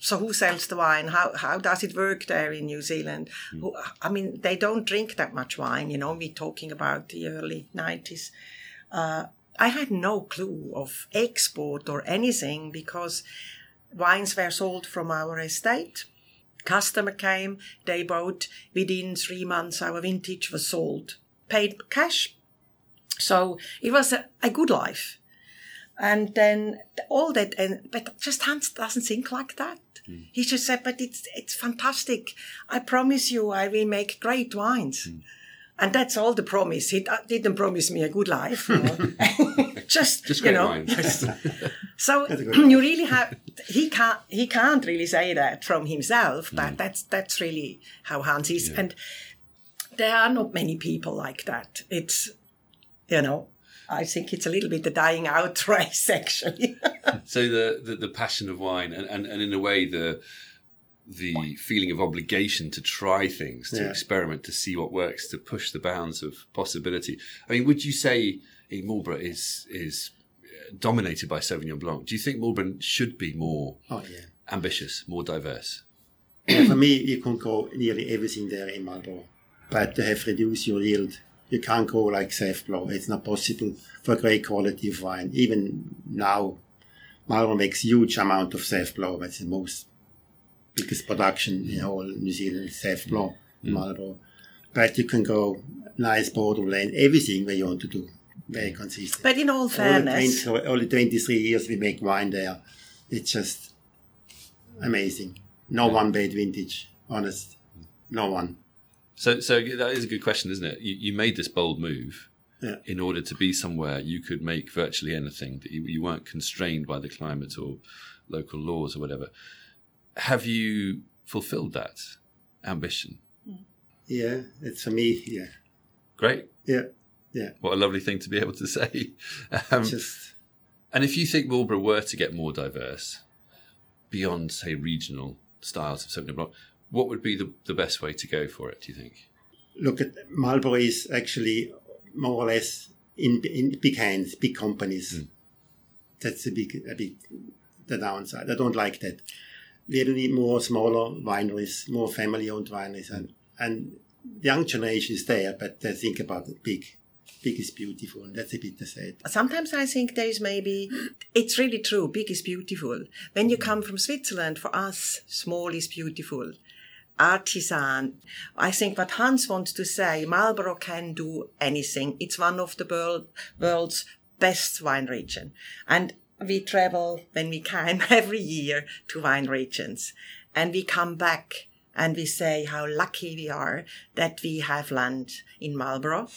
so who sells the wine? How, how does it work there in New Zealand? Who, I mean, they don't drink that much wine, you know, we're talking about the early 90s. Uh, I had no clue of export or anything because wines were sold from our estate. Customer came, they bought. Within three months, our vintage was sold, paid cash. So it was a, a good life. And then all that, and but just Hans doesn't think like that. He just said, "But it's it's fantastic. I promise you, I will make great wines." And that's all the promise. He uh, didn't promise me a good life. just, Just you know. wine. So you really have he can't he can't really say that from himself, but that's that's really how Hans is. And there are not many people like that. It's you know, I think it's a little bit the dying out race actually. So the, the, the passion of wine and, and, and in a way the the feeling of obligation to try things, to Yeah. experiment, to see what works, to push the bounds of possibility. I mean, would you say in Marlborough is is uh, dominated by Sauvignon Blanc? Do you think Marlborough should be more Oh yeah. ambitious, more diverse? Yeah, for me, you can grow nearly everything there in Marlborough, but to have reduced your yield, you can't grow like Sauv Blanc. It's not possible for great quality of wine. Even now, Marlborough makes huge amount of Sauv Blanc. That's the most biggest production in mm. all New Zealand, Sauv Blanc mm. mm. in Marlborough. But you can go nice border blend, everything that you want to do. Very consistent. but in all all the, fairness, 20, all the 23 years we make wine there, it's just amazing. No one bad vintage, honest. No one. So so that is a good question, isn't it? You, you made this bold move. Yeah. in order to be somewhere you could make virtually anything that you, you weren't constrained by the climate or local laws or whatever. Have you fulfilled that ambition? Yeah, it's for me. Yeah, Great. yeah, yeah. What a lovely thing to be able to say. Um, Just and if you think Marlborough were to get more diverse beyond, say, regional styles of Sauvignon Blanc, what would be the, the best way to go for it, do you think? look at Marlborough is actually more or less in in big hands, big companies. Hmm. That's a big a big the downside. I don't like that. We need more smaller wineries, more family-owned wineries, and and the young generation is there, but they think about the big. Big is beautiful, and that's a bit sad. Sometimes I think there is maybe, it's really true, big is beautiful. When you come from Switzerland, for us, small is beautiful. Artisan. I think what Hans wants to say, Marlborough can do anything. It's one of the world, world's best wine region. And we travel when we can every year to wine regions. And we come back and we say how lucky we are that we have land in Marlborough.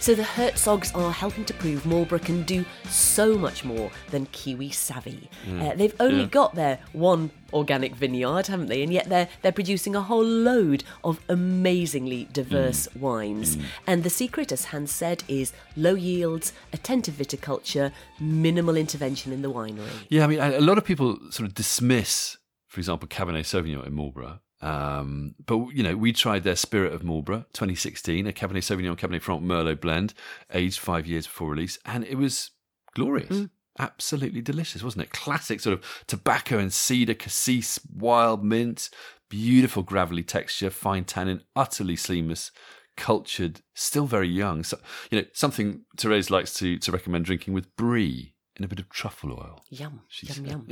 So the Herzogs are helping to prove Marlborough can do so much more than Kiwi Savvy. Mm. Uh, they've only got their one organic vineyard, haven't they? And yet they're they're producing a whole load of amazingly diverse mm. wines. Mm. And the secret, as Hans said, is low yields, attentive viticulture, minimal intervention in the winery. Yeah, I mean, a a lot of people sort of dismiss, for example, Cabernet Sauvignon in Marlborough. Um, but you know, we tried their Spirit of Marlborough 2016, a Cabernet Sauvignon Cabernet Franc Merlot blend, aged five years before release, and it was glorious. Absolutely delicious, wasn't it? Classic sort of tobacco and cedar, cassis, wild mint, beautiful gravelly texture, fine tannin, utterly seamless, cultured, still very young. So, you know, something Therese likes to to recommend drinking with brie in a bit of truffle oil. Yum, She yum, said. yum.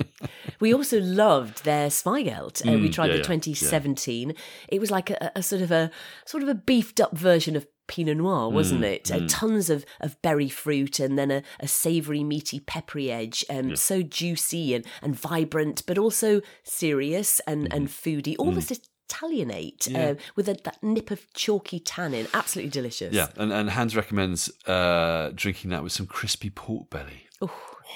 we also loved their Zweigelt. Uh, we Mm, tried yeah, the yeah, 2017. It was like a, a sort of a sort of a beefed up version of Pinot Noir, wasn't Mm, it? Uh, tons of, of berry fruit and then a, a savoury, meaty, peppery edge. Um, So juicy and, and vibrant, but also serious and, and Mm-hmm. foodie, almost Italianate uh, with a, that nip of chalky tannin. Absolutely delicious. Yeah, and, and Hans recommends uh, drinking that with some crispy pork belly.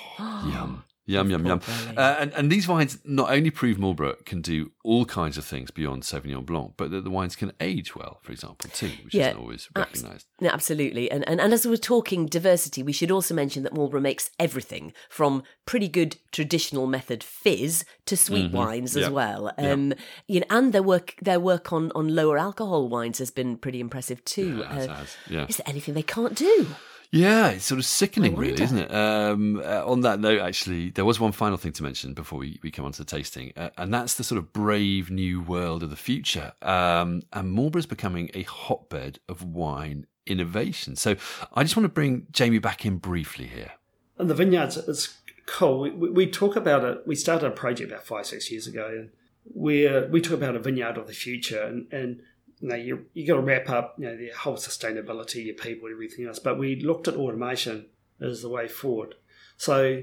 Yum. Yum, yum, yum. Uh, and, and these wines not only prove Marlborough can do all kinds of things beyond Sauvignon Blanc, but that the wines can age well, for example, too, which Yeah, isn't always abs- recognised. No, absolutely. And, and and as we're talking diversity, we should also mention that Marlborough makes everything from pretty good traditional method fizz to sweet wines as Mm-hmm. Yeah. well. Um, you know, and their work their work on on lower alcohol wines has been pretty impressive too. Yeah, Uh, has, yeah. Is there anything they can't do? Yeah, it's sort of sickening, really, isn't it? Um, uh, on that note, actually, there was one final thing to mention before we, we come on to the tasting, uh, and that's the sort of brave new world of the future. Um, and Marlborough's becoming a hotbed of wine innovation. So I just want to bring Jamie back in briefly here. And the vineyards, it's cool. We, we, we talk about it. We started a project about five, six years ago, and we we talk about a vineyard of the future, and and you know you you got to wrap up you know the whole sustainability, your people, everything else. But we looked at automation as the way forward. So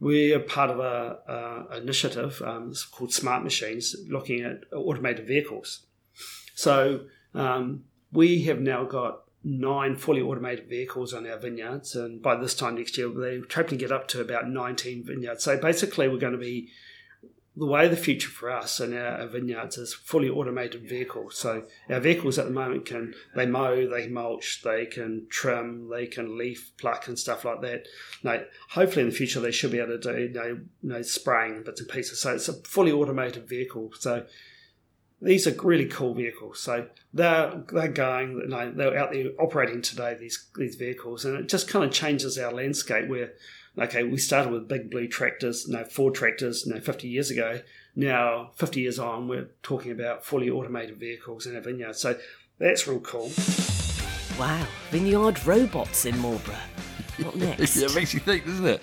we're part of a, a initiative um, called Smart Machines, looking at automated vehicles. So um, we have now got nine fully automated vehicles on our vineyards, and by this time next year, they're hoping to get up to about 19 vineyards. So basically, we're going to be the way of the future for us and our, vineyards is fully automated vehicles. So our vehicles at the moment can they mow, they mulch, they can trim, they can leaf pluck and stuff like that. Now, hopefully in the future they should be able to do you know, you know spraying bits and pieces. So it's a fully automated vehicle. So these are really cool vehicles. So they're they're going, you know, they're out there operating today. These these vehicles, and it just kind of changes our landscape. Where okay, we started with big blue tractors, know, Ford tractors, know, 50 years ago. Now, 50 years on, we're talking about fully automated vehicles in a vineyard. So that's real cool. Wow, vineyard robots in Marlborough. What next? yeah, it makes you think, doesn't it?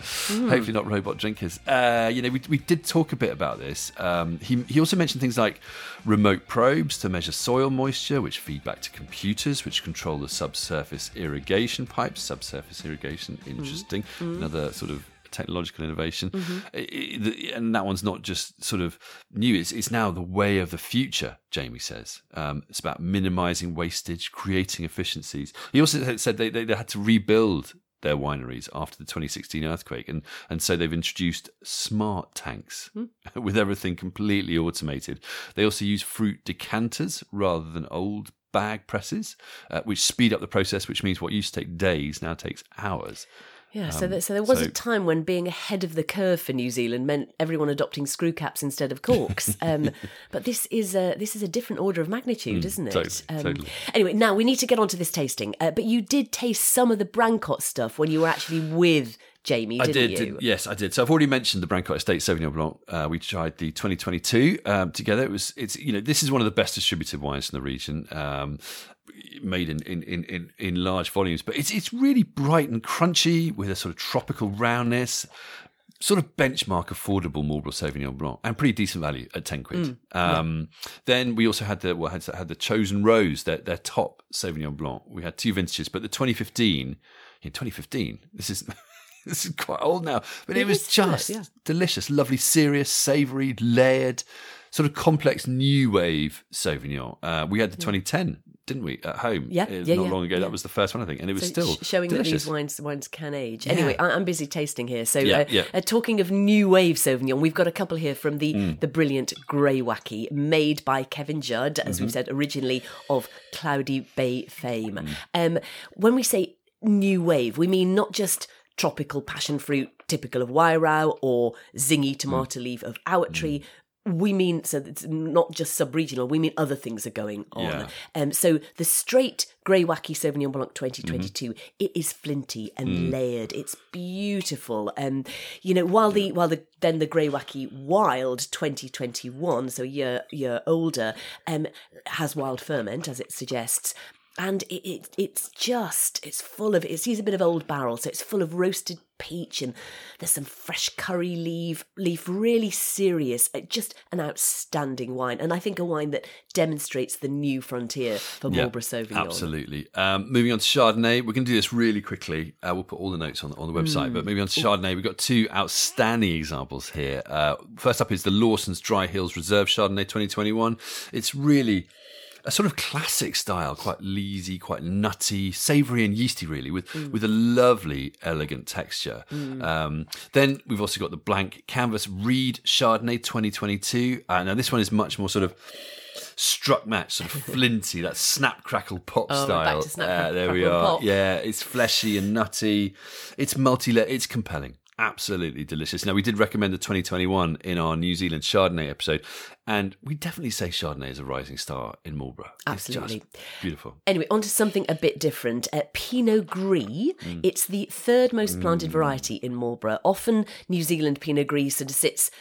Hopefully not robot drinkers. Uh, you know, we, we did talk a bit about this. Um, he, he also mentioned things like remote probes to measure soil moisture, which feed back to computers, which control the subsurface irrigation pipes. Subsurface irrigation, interesting. Another sort of technological innovation, the- and that one's not just sort of new. It's it's now the way of the future. Jamie says um, it's about minimising wastage, creating efficiencies. He also said they, they, they had to rebuild their wineries after the 2016 earthquake, and and so they've introduced smart tanks with everything completely automated. They also use fruit decanters rather than old bag presses, uh, which speed up the process. Which means what used to take days now takes hours. Yeah, so, there, so there was Um, so- a time when being ahead of the curve for New Zealand meant everyone adopting screw caps instead of corks. Um, but this is a this is a different order of magnitude, isn't it? Mm, Um, totally, totally. Anyway, now we need to get onto this tasting. Uh, but you did taste some of the Brancott stuff when you were actually with Jamie, I didn't did, you? did- yes, I did. So I've already mentioned the Brancott Estate Sauvignon Blanc. Uh, we tried the 2022 um, together. It was, it's you know, this is one of the best distributed wines in the region, um, made in, in in in in large volumes. But it's it's really bright and crunchy with a sort of tropical roundness. Sort of benchmark affordable Marlborough Sauvignon Blanc and pretty decent value at ten quid. um, Then we also had the well, had, had the Chosen Rows, their their top Sauvignon Blanc. We had two vintages, but the 2015, in 2015, this is this is quite old now, but it, It was isn't it? just Yeah. delicious, lovely, serious, savoury, layered, sort of complex new wave Sauvignon. Uh, we had the 2010, didn't we, at home? Yeah, uh, yeah, not yeah, long ago. yeah. That was the first one, I think, and it was So still sh- showing delicious. that these wines wines can age. Anyway, I, I'm busy tasting here. So, Yeah, uh, yeah. Uh, talking of new wave Sauvignon, we've got a couple here from the Mm. the brilliant Greywacke, made by Kevin Judd, as Mm-hmm. we've said originally of Cloudy Bay fame. Mm. Um, when we say new wave, we mean not just tropical passion fruit typical of Wairau or zingy Mm. tomato leaf of Awatere. We mean so it's not just sub-regional. We mean other things are going on. Yeah. Um, so the straight Greywacke Sauvignon Blanc 2022, Mm-hmm. it is flinty and Mm. layered. It's beautiful. Um, you know, while the while the then the Greywacke Wild 2021, so a year year older, um, has wild ferment as it suggests. And it, it it's just it's full of it's used a bit of old barrel, so it's full of roasted peach and there's some fresh curry leaf leaf really serious uh, just an outstanding wine and i think a wine that demonstrates the new frontier for Yeah, marlborough sauvignon Absolutely. Um, moving on to Chardonnay, we're going to do this really quickly. Uh, we'll put all the notes on, on the website, but moving on to Chardonnay, we've got two outstanding examples here. Uh, first up is the Lawson's Dry Hills Reserve Chardonnay 2021. It's really a sort of classic style, quite leesy, quite nutty, savoury and yeasty, really, with with a lovely, elegant texture. Um, then we've also got the blank canvas Reed Chardonnay 2022. Uh, now this one is much more sort of struck match, sort of flinty, that snap crackle pop Oh, style. snap, Uh, there we are. pop. Yeah, it's fleshy and nutty. It's multi. It's compelling. Absolutely delicious. Now we did recommend the 2021 in our New Zealand Chardonnay episode, and we definitely say Chardonnay is a rising star in Marlborough. Absolutely. beautiful. Anyway, on to something a bit different. Uh, Pinot Gris. It's the third most planted variety in Marlborough. Often New Zealand Pinot Gris sort of sits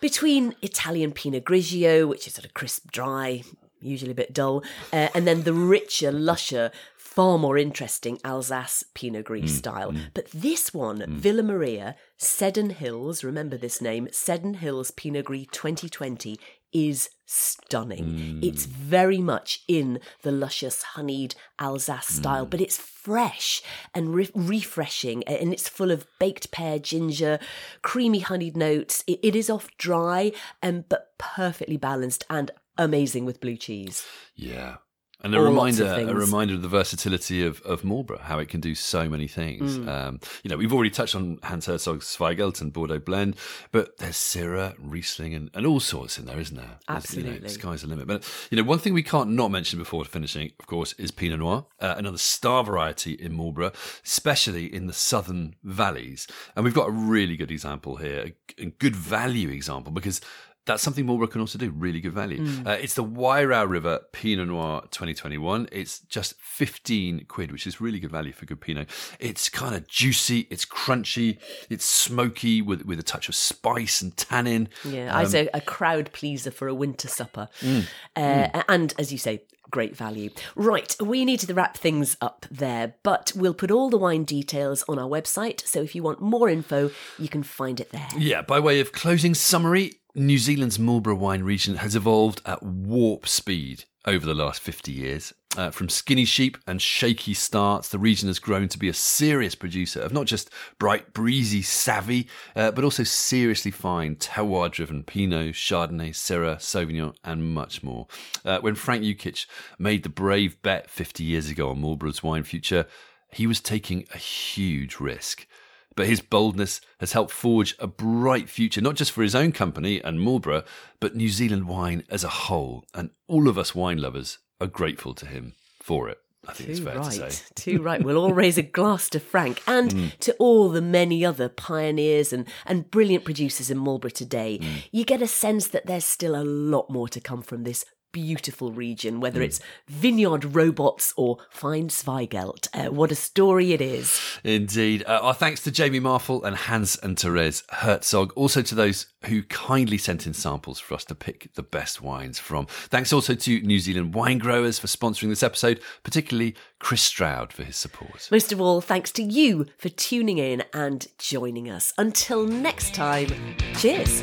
between Italian Pinot Grigio, which is sort of crisp, dry, usually a bit dull, uh, and then the richer, lusher, far more interesting Alsace Pinot Gris mm, style. Mm. But this one, mm. Villa Maria, Seddon Hills, remember this name, Seddon Hills Pinot Gris 2020, is stunning. It's very much in the luscious, honeyed Alsace style, but it's fresh and re- refreshing, and it's full of baked pear, ginger, creamy honeyed notes. It, it is off dry, um, but perfectly balanced and amazing with blue cheese. Yeah. And a All reminder, of a reminder of the versatility of, of Marlborough, how it can do so many things. Mm. Um, you know, we've already touched on Hans Herzog's Zweigelt and Bordeaux blend, but there's Syrah, Riesling, and, and all sorts in there, isn't there? Absolutely, You know, Absolutely. sky's the limit. But, you know, one thing we can't not mention before finishing, of course, is Pinot Noir, uh, another star variety in Marlborough, especially in the southern valleys. And we've got a really good example here, a good value example, because that's something Marlborough can also do, really good value. Mm. Uh, it's the Wairau River Pinot Noir 2021. It's just 15 quid, which is really good value for good Pinot. It's kind of juicy, it's crunchy, it's smoky with, with a touch of spice and tannin. Yeah, I say a crowd pleaser for a winter supper. Uh, And as you say, great value. Right, we need to wrap things up there, but we'll put all the wine details on our website. So if you want more info, you can find it there. Yeah, by way of closing summary, New Zealand's Marlborough wine region has evolved at warp speed over the last 50 years. Uh, from skinny sheep and shaky starts, the region has grown to be a serious producer of not just bright, breezy, savvy, uh, but also seriously fine terroir driven Pinot, Chardonnay, Syrah, Sauvignon, and much more. Uh, when Frank Yukich made the brave bet 50 years ago on Marlborough's wine future, he was taking a huge risk. But his boldness has helped forge a bright future, not just for his own company and Marlborough, but New Zealand wine as a whole. And all of us wine lovers are grateful to him for it. I think Too it's fair right. to say. Too right. We'll all raise a glass to Frank and Mm. to all the many other pioneers and, and brilliant producers in Marlborough today. Mm. You get a sense that there's still a lot more to come from this beautiful region, whether Mm. it's vineyard robots or fine Zweigelt. Uh, what a story it is. Indeed. Uh, our thanks to Jamie Marfell and Hans and Therese Herzog. Also to those who kindly sent in samples for us to pick the best wines from. Thanks also to New Zealand wine growers for sponsoring this episode, particularly Chris Stroud for his support. Most of all, thanks to you for tuning in and joining us. Until next time, cheers.